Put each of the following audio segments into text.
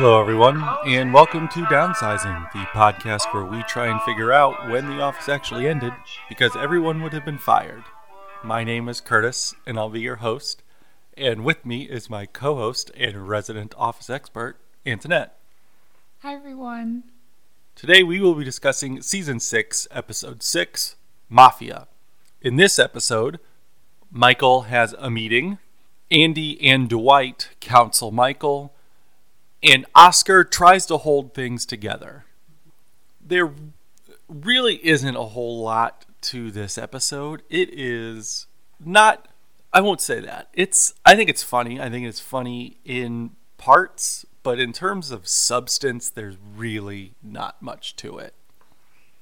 Hello, everyone, and welcome to Downsizing, the podcast where we try and figure out when the office actually ended because everyone would have been fired. My name is Curtis, and I'll be your host, and with me is my co host and resident office expert, Antoinette. Hi, everyone. Today we will be discussing Season 6, Episode 6 Mafia. In this episode, Michael has a meeting, Andy and Dwight counsel Michael, and Oscar tries to hold things together. There really isn't a whole lot to this episode. It is not I won't say that. It's I think it's funny. I think it's funny in parts, but in terms of substance there's really not much to it.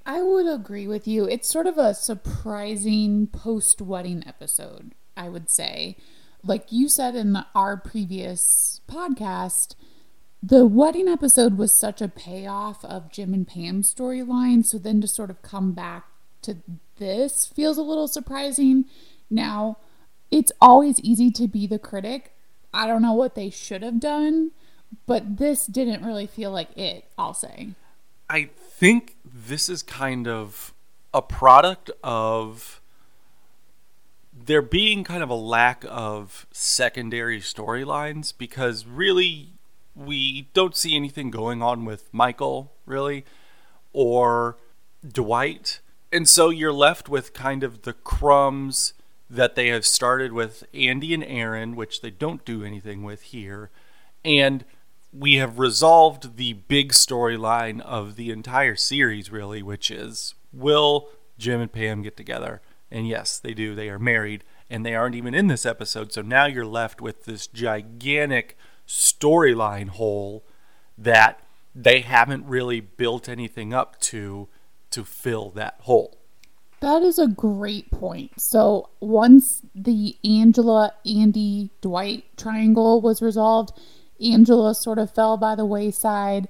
I would agree with you. It's sort of a surprising post wedding episode, I would say. Like you said in our previous podcast, the wedding episode was such a payoff of Jim and Pam's storyline. So then to sort of come back to this feels a little surprising. Now, it's always easy to be the critic. I don't know what they should have done, but this didn't really feel like it, I'll say. I think this is kind of a product of there being kind of a lack of secondary storylines because really we don't see anything going on with Michael, really, or Dwight. And so you're left with kind of the crumbs that they have started with Andy and Erin, which they don't do anything with here. And we have resolved the big storyline of the entire series, really, which is will Jim and Pam get together? And yes, they do. They are married, and they aren't even in this episode. So now you're left with this gigantic storyline hole that they haven't really built anything up to to fill that hole. That is a great point. So once the Angela, Andy, Dwight triangle was resolved, Angela sort of fell by the wayside.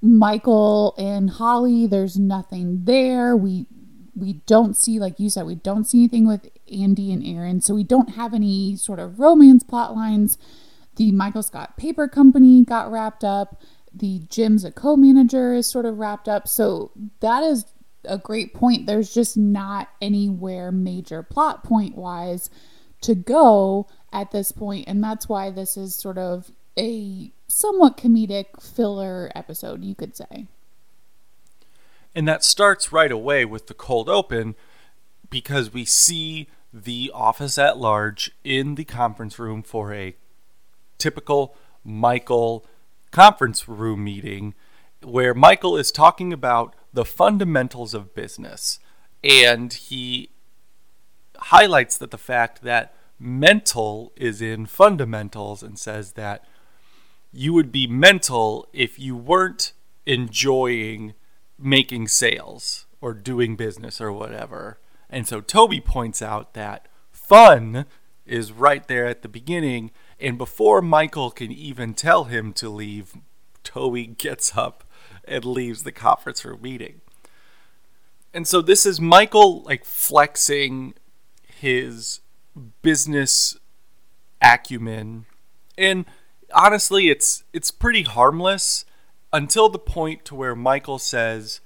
Michael and Holly, there's nothing there. We we don't see, like you said, we don't see anything with Andy and Erin, so we don't have any sort of romance plot lines. The Michael Scott Paper Company got wrapped up. The Jim's a co-manager is sort of wrapped up. So that is a great point. There's just not anywhere major plot point wise to go at this point, and that's why this is sort of a somewhat comedic filler episode, you could say. And that starts right away with the cold open because we see the office at large in the conference room for a typical Michael conference room meeting where Michael is talking about the fundamentals of business. And he highlights that the fact that mental is in fundamentals and says that you would be mental if you weren't enjoying making sales or doing business or whatever. And so Toby points out that fun is right there at the beginning. And before Michael can even tell him to leave, Toby gets up and leaves the conference room meeting. And so this is Michael like flexing his business acumen. And honestly, it's it's pretty harmless until the point to where Michael says,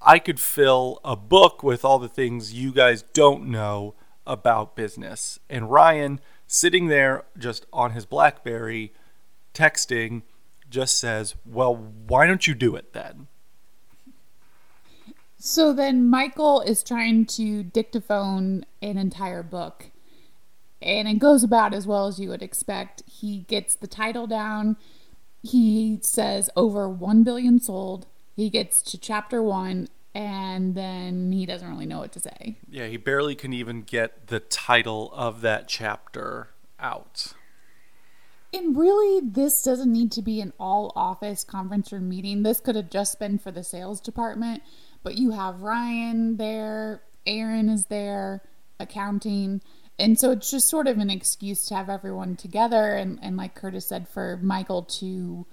"I could fill a book with all the things you guys don't know about business." And Ryan sitting there just on his BlackBerry texting just says, Well, why don't you do it then? So then Michael is trying to dictaphone an entire book, and it goes about as well as you would expect. He gets the title down, he says over 1 billion sold, he gets to chapter one, and then he doesn't really know what to say. Yeah, he barely can even get the title of that chapter out. And really, this doesn't need to be an all office conference room meeting. This could have just been for the sales department, but you have Ryan there, Erin is there, accounting. And so it's just sort of an excuse to have everyone together. And, and like Curtis said, for Michael to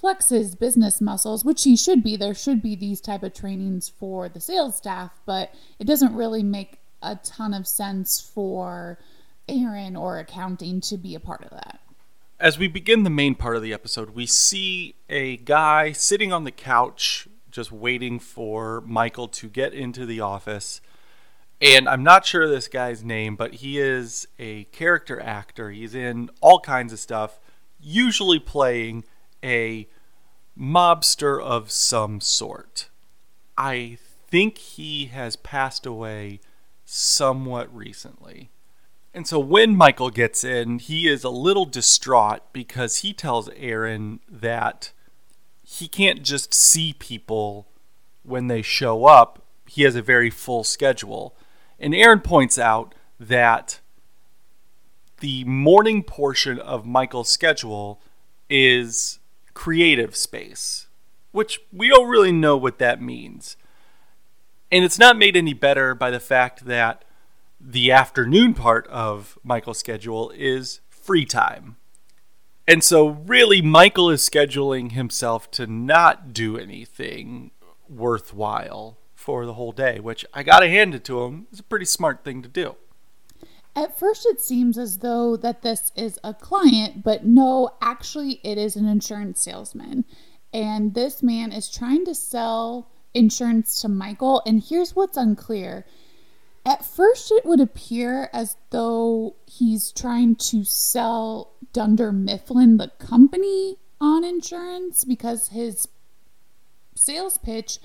flex his business muscles, which he should be. There should be these type of trainings for the sales staff, but it doesn't really make a ton of sense for Erin or accounting to be a part of that. as we begin the main part of the episode, we see a guy sitting on the couch just waiting for Michael to get into the office. And I'm not sure this guy's name, but he is a character actor. He's in all kinds of stuff, usually playing a mobster of some sort. I think he has passed away somewhat recently. And so when Michael gets in, he is a little distraught because he tells Erin that he can't just see people when they show up. He has a very full schedule. And Erin points out that the morning portion of Michael's schedule is creative space, which we don't really know what that means. And it's not made any better by the fact that the afternoon part of Michael's schedule is free time. And so, really, Michael is scheduling himself to not do anything worthwhile for the whole day, which I got to hand it to him. It's a pretty smart thing to do. At first, it seems as though that this is a client, but no, actually, it is an insurance salesman. And this man is trying to sell insurance to Michael. And here's what's unclear at first, it would appear as though he's trying to sell Dunder Mifflin, the company, on insurance because his sales pitch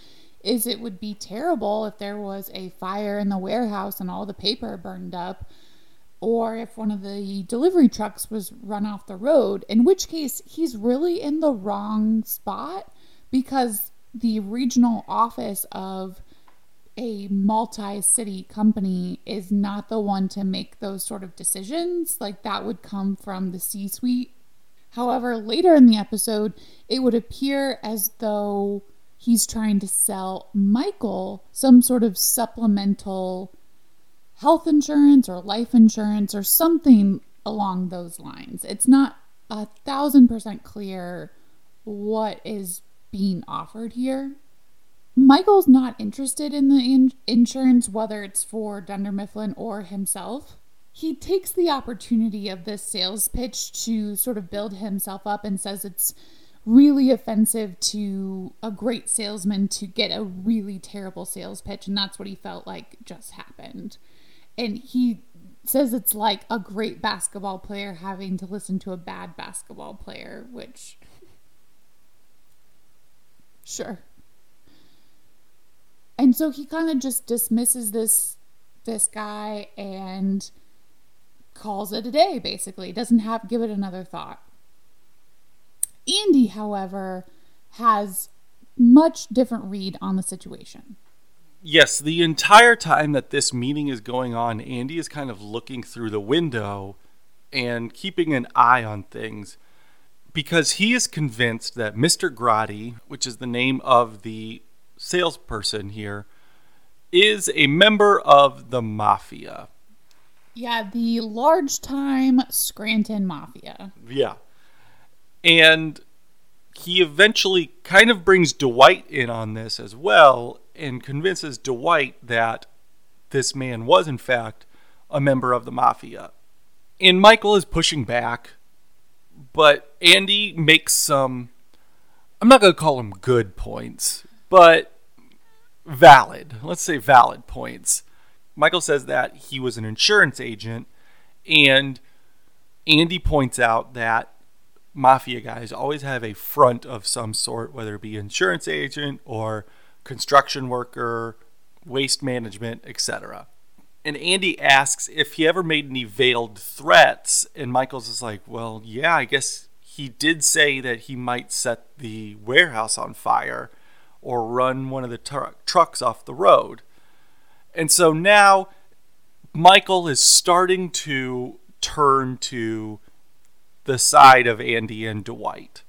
is it would be terrible if there was a fire in the warehouse and all the paper burned up, or if one of the delivery trucks was run off the road, in which case he's really in the wrong spot because the regional office of a multi city company is not the one to make those sort of decisions. Like that would come from the C suite. However, later in the episode, it would appear as though he's trying to sell Michael some sort of supplemental health insurance or life insurance or something along those lines. It's not a thousand percent clear what is being offered here. Michael's not interested in the in- insurance, whether it's for Dunder Mifflin or himself. He takes the opportunity of this sales pitch to sort of build himself up and says it's really offensive to a great salesman to get a really terrible sales pitch. And that's what he felt like just happened. And he says it's like a great basketball player having to listen to a bad basketball player, which. Sure. And so he kind of just dismisses this this guy and calls it a day basically. Doesn't have give it another thought. Andy however has much different read on the situation yes the entire time that this meeting is going on andy is kind of looking through the window and keeping an eye on things because he is convinced that mr Grotti which is the name of the salesperson here is a member of the mafia. Yeah, the large time Scranton mafia. Yeah. And he eventually kind of brings Dwight in on this as well and convinces Dwight that this man was, in fact, a member of the mafia. And Michael is pushing back, but Andy makes some, I'm not going to call them good points, but valid, let's say valid points. Michael says that he was an insurance agent, and Andy points out that mafia guys always have a front of some sort, whether it be insurance agent or construction worker, waste management, etc. And Andy asks if he ever made any veiled threats, and Michael's is like, well, yeah, I guess he did say that he might set the warehouse on fire or run one of the tr- trucks off the road. And so now Michael is starting to turn to the side of Andy and Dwight.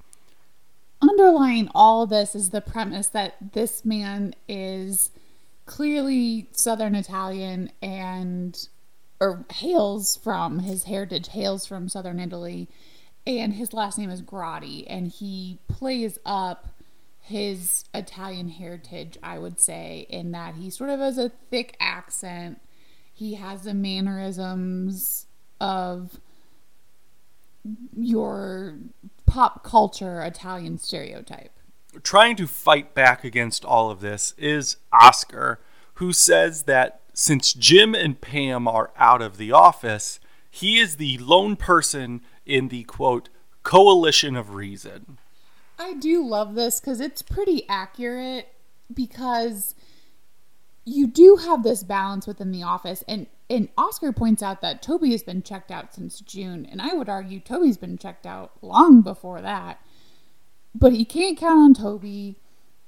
Underlying all this is the premise that this man is clearly Southern Italian and or hails from his heritage hails from Southern Italy and his last name is Grotti and he plays up his Italian heritage, I would say, in that he sort of has a thick accent. He has the mannerisms of your pop culture Italian stereotype. Trying to fight back against all of this is Oscar, who says that since Jim and Pam are out of the office, he is the lone person in the quote coalition of reason. I do love this because it's pretty accurate because you do have this balance within the office and and Oscar points out that Toby has been checked out since June and I would argue Toby's been checked out long before that. But he can't count on Toby.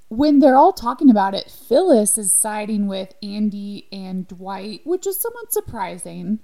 When they're all talking about it, Phyllis is siding with Andy and Dwight, which is somewhat surprising.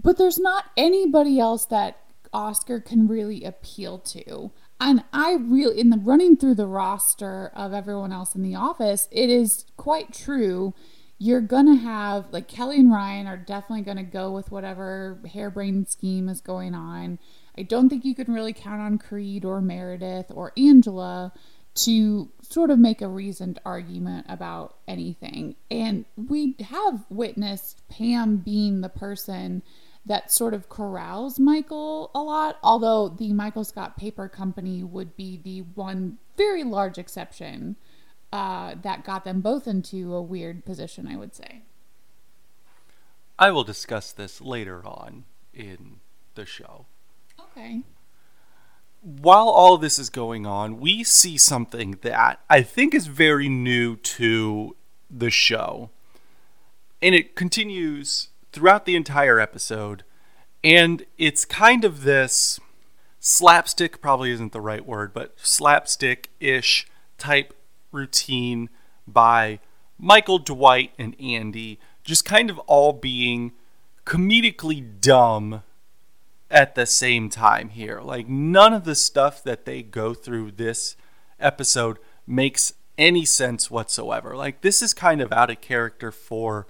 But there's not anybody else that Oscar can really appeal to. And I really, in the running through the roster of everyone else in the office, it is quite true. You're gonna have like Kelly and Ryan are definitely gonna go with whatever harebrained scheme is going on. I don't think you can really count on Creed or Meredith or Angela to sort of make a reasoned argument about anything. And we have witnessed Pam being the person that sort of corrals Michael a lot, although the Michael Scott Paper Company would be the one very large exception uh, that got them both into a weird position, I would say. I will discuss this later on in the show. Okay. While all this is going on, we see something that I think is very new to the show. And it continues throughout the entire episode. And it's kind of this slapstick, probably isn't the right word, but slapstick ish type routine by Michael, Dwight, and Andy, just kind of all being comedically dumb at the same time here. Like, none of the stuff that they go through this episode makes any sense whatsoever. Like, this is kind of out of character for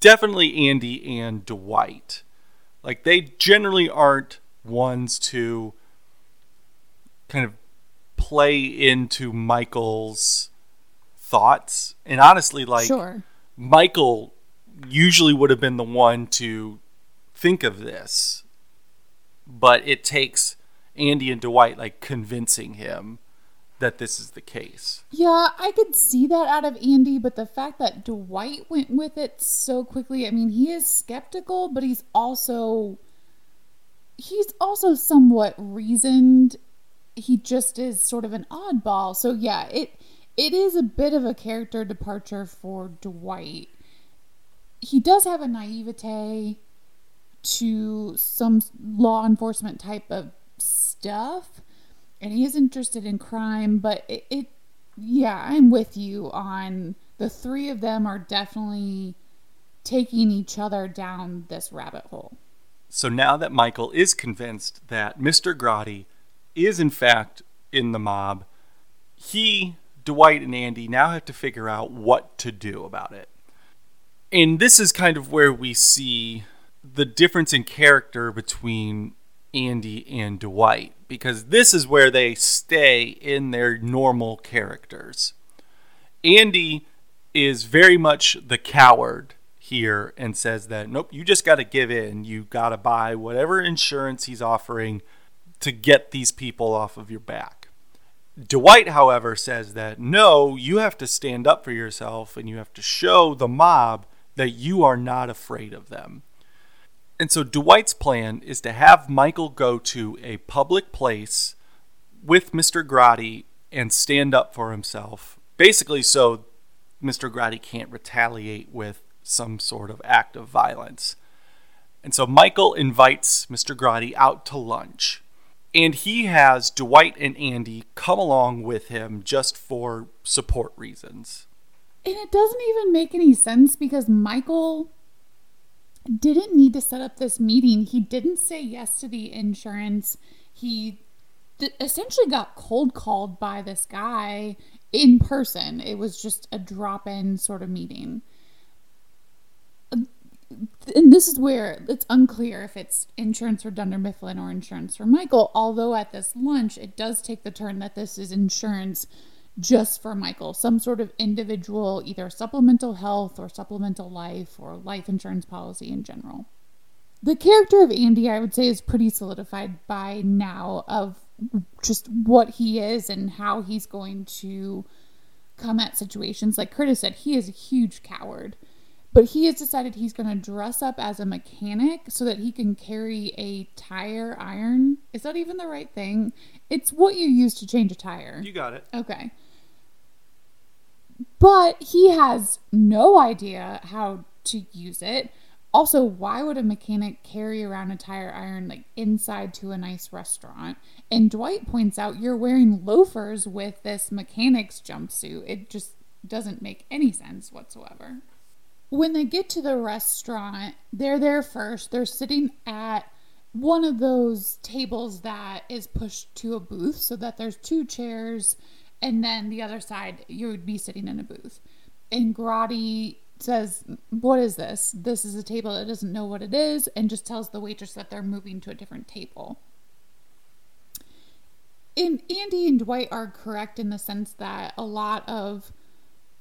definitely Andy and Dwight. Like they generally aren't ones to kind of play into Michael's thoughts. And honestly, like Sure. Michael usually would have been the one to think of this. But it takes Andy and Dwight like convincing him that this is the case. Yeah, I could see that out of Andy, but the fact that Dwight went with it so quickly, I mean, he is skeptical, but he's also he's also somewhat reasoned. He just is sort of an oddball. So yeah, it it is a bit of a character departure for Dwight. He does have a naivete to some law enforcement type of stuff and he is interested in crime, but it, it yeah, I'm with you on the three of them are definitely taking each other down this rabbit hole. So now that Michael is convinced that Mr. Grotti is in fact in the mob, he, Dwight, and Andy now have to figure out what to do about it. And this is kind of where we see the difference in character between Andy and Dwight because this is where they stay in their normal characters. Andy is very much the coward here and says that nope, you just got to give in. You got to buy whatever insurance he's offering to get these people off of your back. Dwight, however, says that no, you have to stand up for yourself and you have to show the mob that you are not afraid of them. And so Dwight's plan is to have Michael go to a public place with Mr. Grotti and stand up for himself, basically, so Mr. Grotti can't retaliate with some sort of act of violence. And so Michael invites Mr. Grotti out to lunch. And he has Dwight and Andy come along with him just for support reasons. And it doesn't even make any sense because Michael didn't need to set up this meeting. He didn't say yes to the insurance. He th- essentially got cold called by this guy in person. It was just a drop in sort of meeting. And this is where it's unclear if it's insurance for Dunder Mifflin or insurance for Michael. Although at this lunch, it does take the turn that this is insurance just for Michael, some sort of individual, either supplemental health or supplemental life or life insurance policy in general. the character of Andy, I would say, is pretty solidified by now of just what he is and how he's going to come at situations. Like Curtis said, he is a huge coward. But he has decided he's going to dress up as a mechanic so that he can carry a tire iron. Is that even the right thing? It's what you use to change a tire. You got it. Okay. But he has no idea how to use it. Also, why would a mechanic carry around a tire iron like inside to a nice restaurant? And Dwight points out you're wearing loafers with this mechanic's jumpsuit. It just doesn't make any sense whatsoever. When they get to the restaurant, they're there first. They're sitting at one of those tables that is pushed to a booth so that there's two chairs and then the other side you would be sitting in a booth. And Grotti says, What is this? This is a table that doesn't know what it is, and just tells the waitress that they're moving to a different table. And Andy and Dwight are correct in the sense that a lot of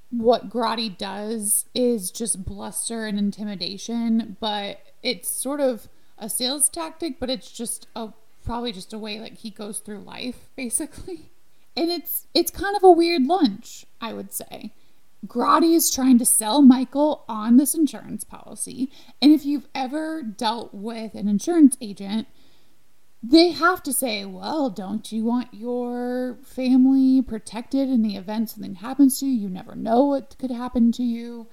what Grotti does is just bluster and intimidation, but it's sort of a sales tactic, but it's just a probably just a way like he goes through life, basically. And it's it's kind of a weird lunch, I would say. Grotti is trying to sell Michael on this insurance policy. And if you've ever dealt with an insurance agent, they have to say, well, don't you want your family protected in the event something happens to you? You never know what could happen to you.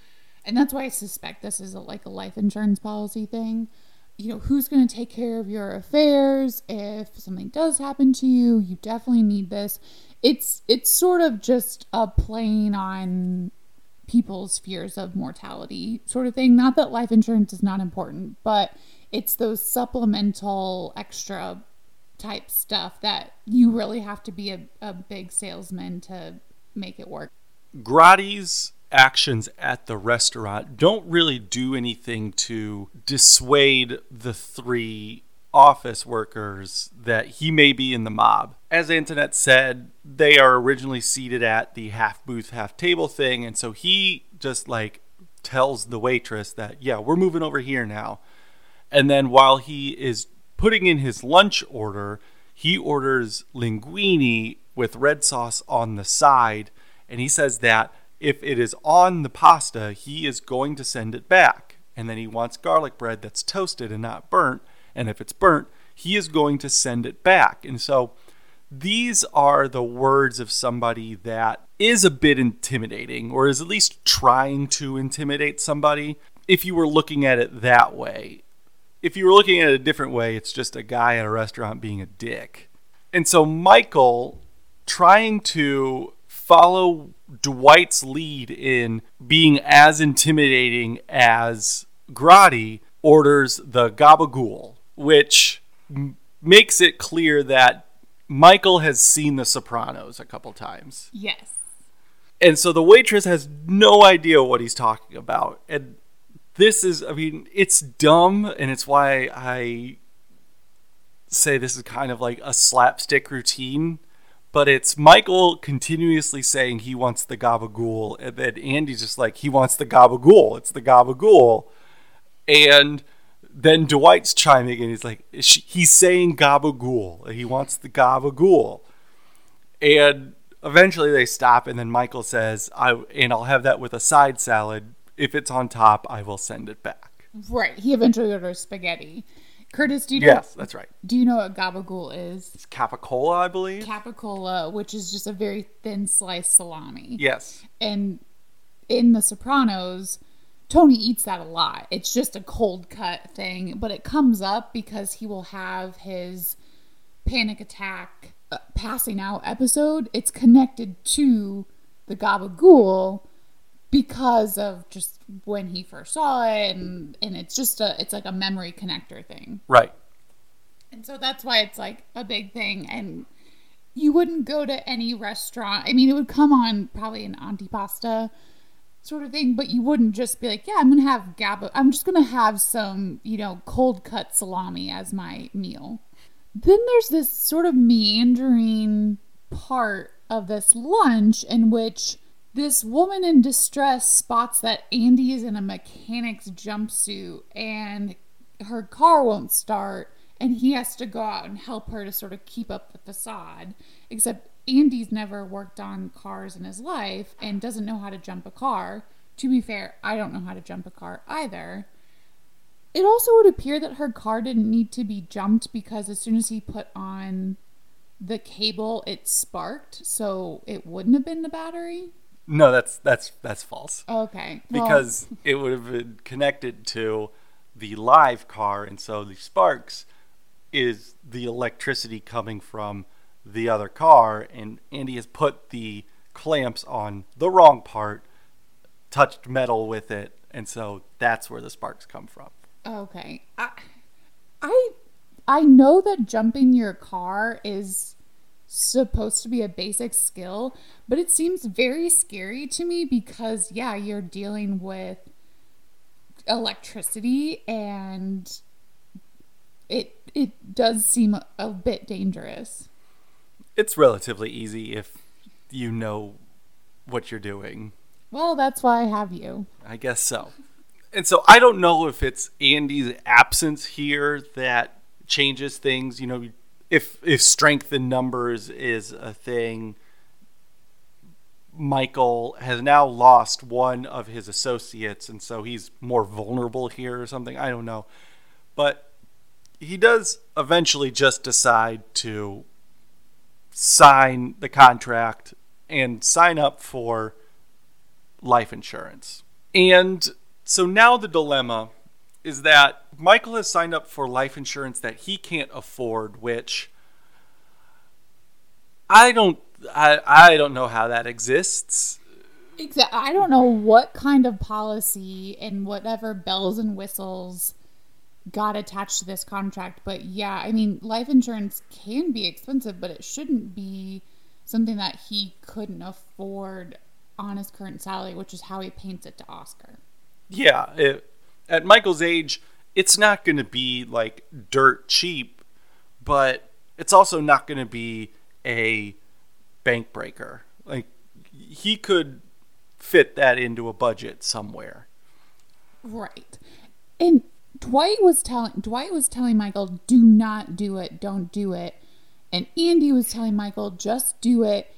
And that's why I suspect this is a, like a life insurance policy thing. You know, who's going to take care of your affairs if something does happen to you? You definitely need this. It's it's sort of just a playing on people's fears of mortality sort of thing. Not that life insurance is not important, but it's those supplemental extra type stuff that you really have to be a, a big salesman to make it work. Grotti's actions at the restaurant don't really do anything to dissuade the three office workers that he may be in the mob. As Antoinette said, they are originally seated at the half booth, half table thing, and so he just like tells the waitress that, yeah, we're moving over here now. And then while he is putting in his lunch order, he orders linguine with red sauce on the side, and he says that if it is on the pasta, he is going to send it back. And then he wants garlic bread that's toasted and not burnt and if it's burnt, he is going to send it back. And so these are the words of somebody that is a bit intimidating, or is at least trying to intimidate somebody, if you were looking at it that way. If you were looking at it a different way, it's just a guy at a restaurant being a dick. And so Michael, trying to follow Dwight's lead in being as intimidating as Grotti, orders the gabagool which m- makes it clear that Michael has seen The Sopranos a couple times. Yes. And so the waitress has no idea what he's talking about. And this is, I mean, it's dumb, and it's why I say this is kind of like a slapstick routine. But it's Michael continuously saying he wants the gabagool, and then Andy's just like, he wants the gabagool. It's the gabagool. And then Dwight's chiming in. He's like, he's saying gabagool. He wants the gabagool. And eventually they stop, and then Michael says, "I and I'll have that with a side salad. If it's on top, I will send it back." Right. He eventually orders spaghetti. Curtis, do you know? Yes, that's right. Do you know what gabagool is? It's capicola, I believe. Capicola, which is just a very thin sliced salami. Yes. And in The Sopranos, Tony eats that a lot. It's just a cold cut thing, but it comes up because he will have his panic attack uh, passing out episode. It's connected to the gabagool because of just when he first saw it and and it's just a it's like a memory connector thing. Right. And so that's why it's like a big thing and you wouldn't go to any restaurant. I mean, it would come on probably an antipasta sort of thing, but you wouldn't just be like, yeah, I'm to have gabba. I'm just to have some, you know, cold cut salami as my meal. Then there's this sort of meandering part of this lunch in which this woman in distress spots that Andy is in a mechanic's jumpsuit and her car won't start and he has to go out and help her to sort of keep up the facade. Except Andy's never worked on cars in his life and doesn't know how to jump a car. To be fair, I don't know how to jump a car either. It also would appear that her car didn't need to be jumped because as soon as he put on the cable, it sparked, so it wouldn't have been the battery. No, that's that's that's false. Okay. well- Because it would have been connected to the live car, and so the sparks is the electricity coming from the other car, and Andy has put the clamps on the wrong part, touched metal with it, and so that's where the sparks come from. Okay. I, I I know that jumping your car is supposed to be a basic skill, but it seems very scary to me because yeah, you're dealing with electricity and it it does seem a, bit dangerous. It's relatively easy if you know what you're doing. Well, that's why I have you. I guess so. And so I don't know if it's Andy's absence here that changes things. You know, if if strength in numbers is a thing, Michael has now lost one of his associates, and so he's more vulnerable here or something. I don't know, but he does eventually just decide to sign the contract and sign up for life insurance. And so now the dilemma is that Michael has signed up for life insurance that he can't afford, which I don't I, I don't know how that exists. Exactly. I don't know what kind of policy and whatever bells and whistles got attached to this contract, but yeah, I mean, life insurance can be expensive, but it shouldn't be something that he couldn't afford on his current salary, which is how he paints it to Oscar. Yeah, it, at Michael's age, it's not going to be like dirt cheap, but it's also not going to be a bank breaker. Like he could fit that into a budget somewhere. Right. And Dwight was telling Dwight was telling Michael, "Do not do it. Don't do it." And Andy was telling Michael, "Just do it.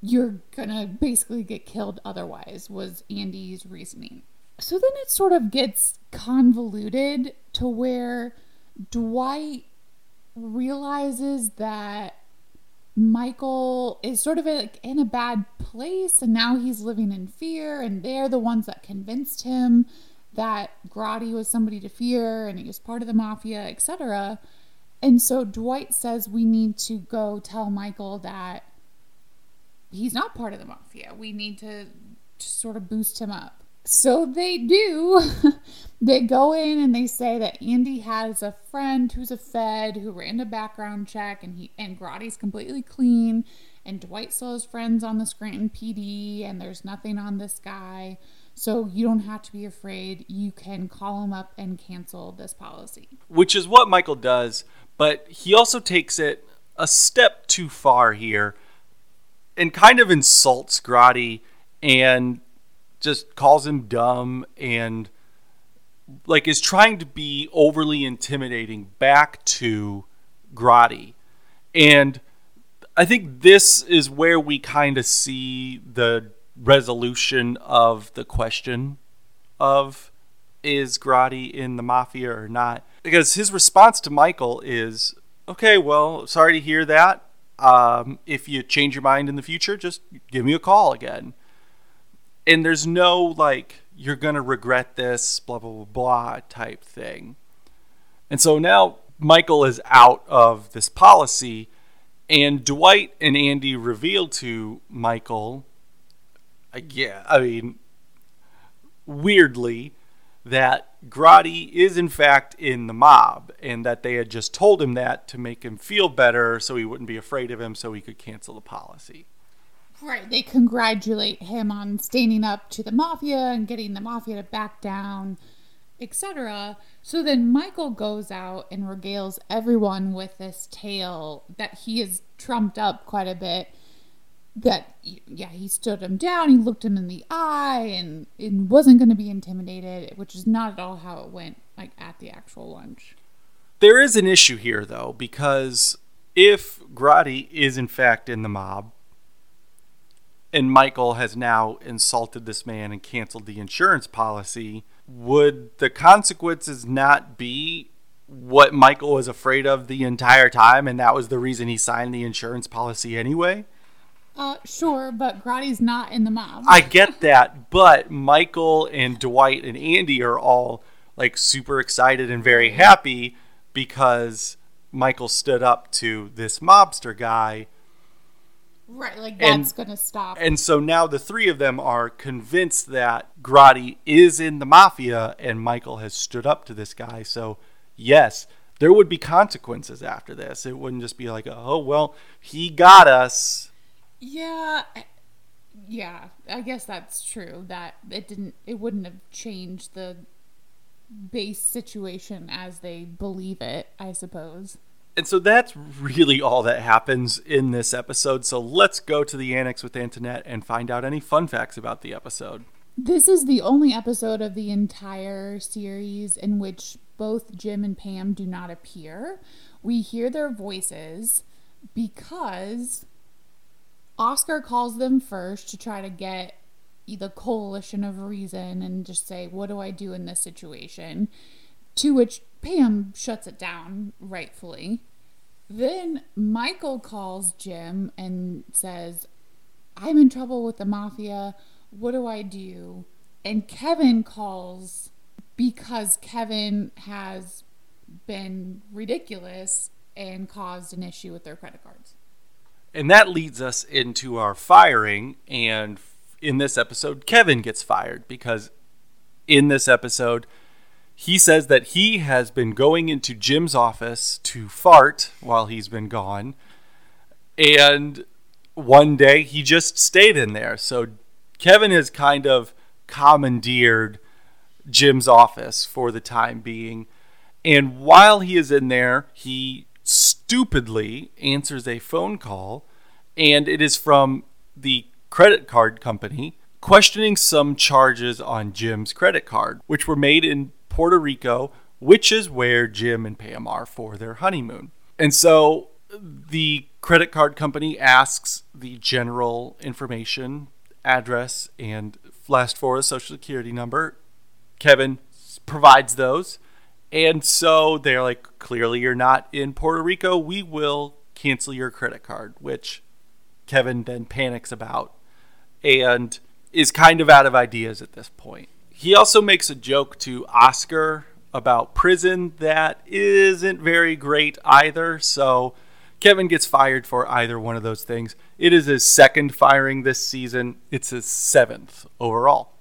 You're going to basically get killed otherwise." Was Andy's reasoning. So then it sort of gets convoluted to where Dwight realizes that Michael is sort of like in a bad place and now he's living in fear and they're the ones that convinced him that Grotti was somebody to fear and he was part of the mafia, etc. And so Dwight says we need to go tell Michael that he's not part of the mafia. We need to, to sort of boost him up. So they do. they go in and they say that Andy has a friend who's a Fed who ran a background check and he and Grotti's completely clean and Dwight still has friends on the Scranton PD and there's nothing on this guy. So you don't have to be afraid. You can call him up and cancel this policy. which is what Michael does, but he also takes it a step too far here and kind of insults Grotti and just calls him dumb and like is trying to be overly intimidating back to Grotti. And I think this is where we kind of see the resolution of the question of is Grotti in the mafia or not? Because his response to Michael is, okay, well, sorry to hear that. Um, if you change your mind in the future, just give me a call again. And there's no like, you're going to regret this, blah, blah, blah, blah type thing. And so now Michael is out of this policy, and Dwight and Andy reveal to Michael, yeah, I mean, weirdly, that Grotti is in fact in the mob, and that they had just told him that to make him feel better so he wouldn't be afraid of him so he could cancel the policy. Right. They congratulate him on standing up to the mafia and getting the mafia to back down, etc. So then Michael goes out and regales everyone with this tale that he has trumped up quite a bit. That, yeah, he stood him down, he looked him in the eye, and, it wasn't going to be intimidated, which is not at all how it went like at the actual lunch. There is an issue here, though, because if Grotti is in fact in the mob, and Michael has now insulted this man and canceled the insurance policy, would the consequences not be what Michael was afraid of the entire time, and that was the reason he signed the insurance policy anyway? Uh, sure, but Grotti's not in the mob. I get that, but Michael and Dwight and Andy are all like super excited and very happy because Michael stood up to this mobster guy. right, like and- that's gonna stop. And so now the three of them are convinced that Grotti is in the mafia and Michael has stood up to this guy. So, yes, there would be consequences after this. It wouldn't just be like, oh, well, he got us. Yeah, yeah, I guess that's true. That it didn't, it wouldn't have changed the base situation as they believe it. I suppose. And so that's really all that happens in this episode. So let's go to the annex with Antoinette and find out any fun facts about the episode. This is the only episode of the entire series in which both Jim and Pam do not appear. We hear their voices because Oscar calls them first to try to get the coalition of reason and just say, What do I do in this situation? To which Pam shuts it down, rightfully. Then Michael calls Jim and says, I'm in trouble with the mafia. What do I do? And Kevin calls because Kevin has been ridiculous and caused an issue with their credit cards. And that leads us into our firing. And in this episode, Kevin gets fired because in this episode, he says that he has been going into Jim's office to fart while he's been gone. And one day he just stayed in there. So Kevin has kind of commandeered Jim's office for the time being. And while he is in there, he stupidly answers a phone call, and it is from the credit card company questioning some charges on Jim's credit card, which were made in Puerto Rico, which is where Jim and Pam are for their honeymoon. And so the credit card company asks the general information, address, and last four social security number. Kevin provides those. And so they're like, clearly you're not in Puerto Rico. We will cancel your credit card, which Kevin then panics about and is kind of out of ideas at this point. He also makes a joke to Oscar about prison that isn't very great either. So Kevin gets fired for either one of those things. It is his second firing this season, it's his seventh overall.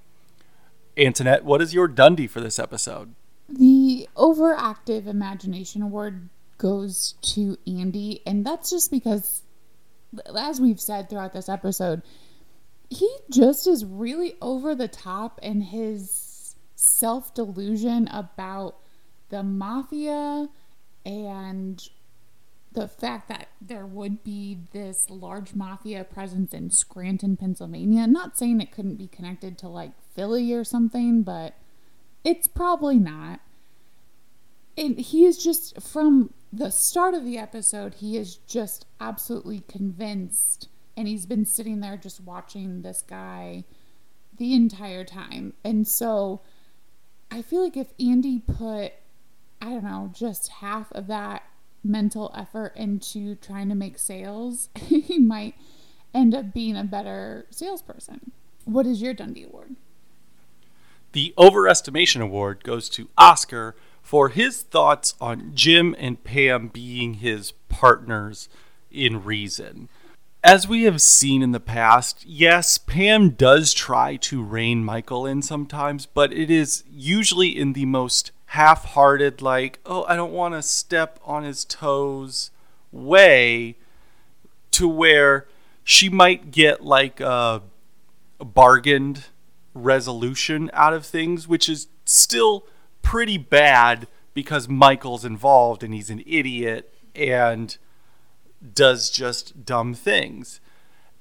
Antoinette, what is your Dundie for this episode? The overactive imagination award goes to Andy, and that's just because, as we've said throughout this episode, he just is really over the top in his self delusion about the mafia and the fact that there would be this large mafia presence in Scranton, Pennsylvania. Not saying it couldn't be connected to like Philly or something, but it's probably not. And he is just from the start of the episode, he is just absolutely convinced. And he's been sitting there just watching this guy the entire time. And so I feel like if Andy put, I don't know, just half of that mental effort into trying to make sales, he might end up being a better salesperson. What is your Dundie Award? The Overestimation Award goes to Oscar for his thoughts on Jim and Pam being his partners in reason. As we have seen in the past, yes, Pam does try to rein Michael in sometimes, but it is usually in the most half hearted, like, oh, I don't want to step on his toes way, to where she might get like a, a bargained resolution out of things, which is still pretty bad because Michael's involved and he's an idiot and does just dumb things.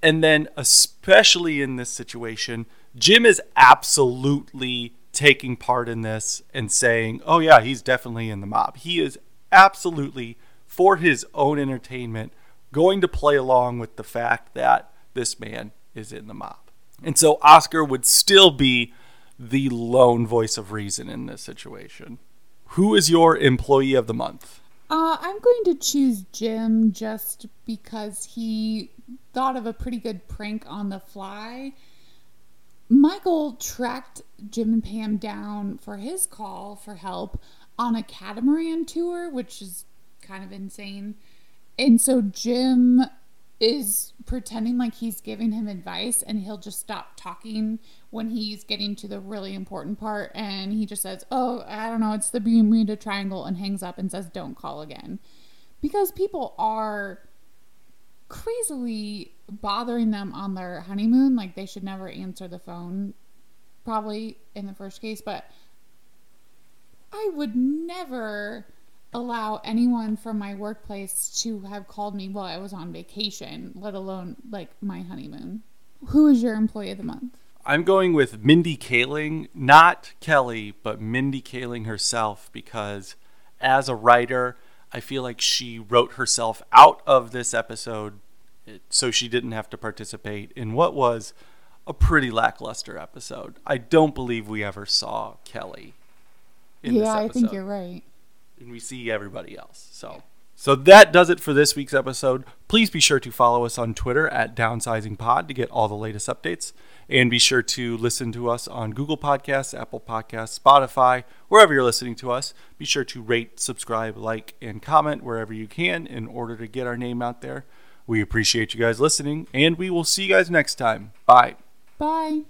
And then, especially in this situation, Jim is absolutely taking part in this and saying, oh, yeah, he's definitely in the mob. He is absolutely, for his own entertainment, going to play along with the fact that this man is in the mob. And so Oscar would still be the lone voice of reason in this situation. Who is your employee of the month? Uh, I'm going to choose Jim just because he thought of a pretty good prank on the fly. Michael tracked Jim and Pam down for his call for help on a catamaran tour, which is kind of insane. And so Jim is pretending like he's giving him advice and he'll just stop talking when he's getting to the really important part. And he just says, "Oh, I don't know, it's the Bermuda Triangle" and hangs up and says, "Don't call again." Because people are crazily bothering them on their honeymoon, like they should never answer the phone probably in the first case, but I would never allow anyone from my workplace to have called me while I was on vacation, let alone like my honeymoon. Who is your employee of the month? I'm going with Mindy Kaling, not Kelly, but Mindy Kaling herself, because as a writer, I feel like she wrote herself out of this episode so she didn't have to participate in what was a pretty lackluster episode. I don't believe we ever saw Kelly. yeah, I think you're right and we see everybody else. So. So that does it for this week's episode. Please be sure to follow us on Twitter at DownsizingPod to get all the latest updates. And be sure to listen to us on Google Podcasts, Apple Podcasts, Spotify, wherever you're listening to us. Be sure to rate, subscribe, like, and comment wherever you can in order to get our name out there. We appreciate you guys listening, and we will see you guys next time. Bye. Bye.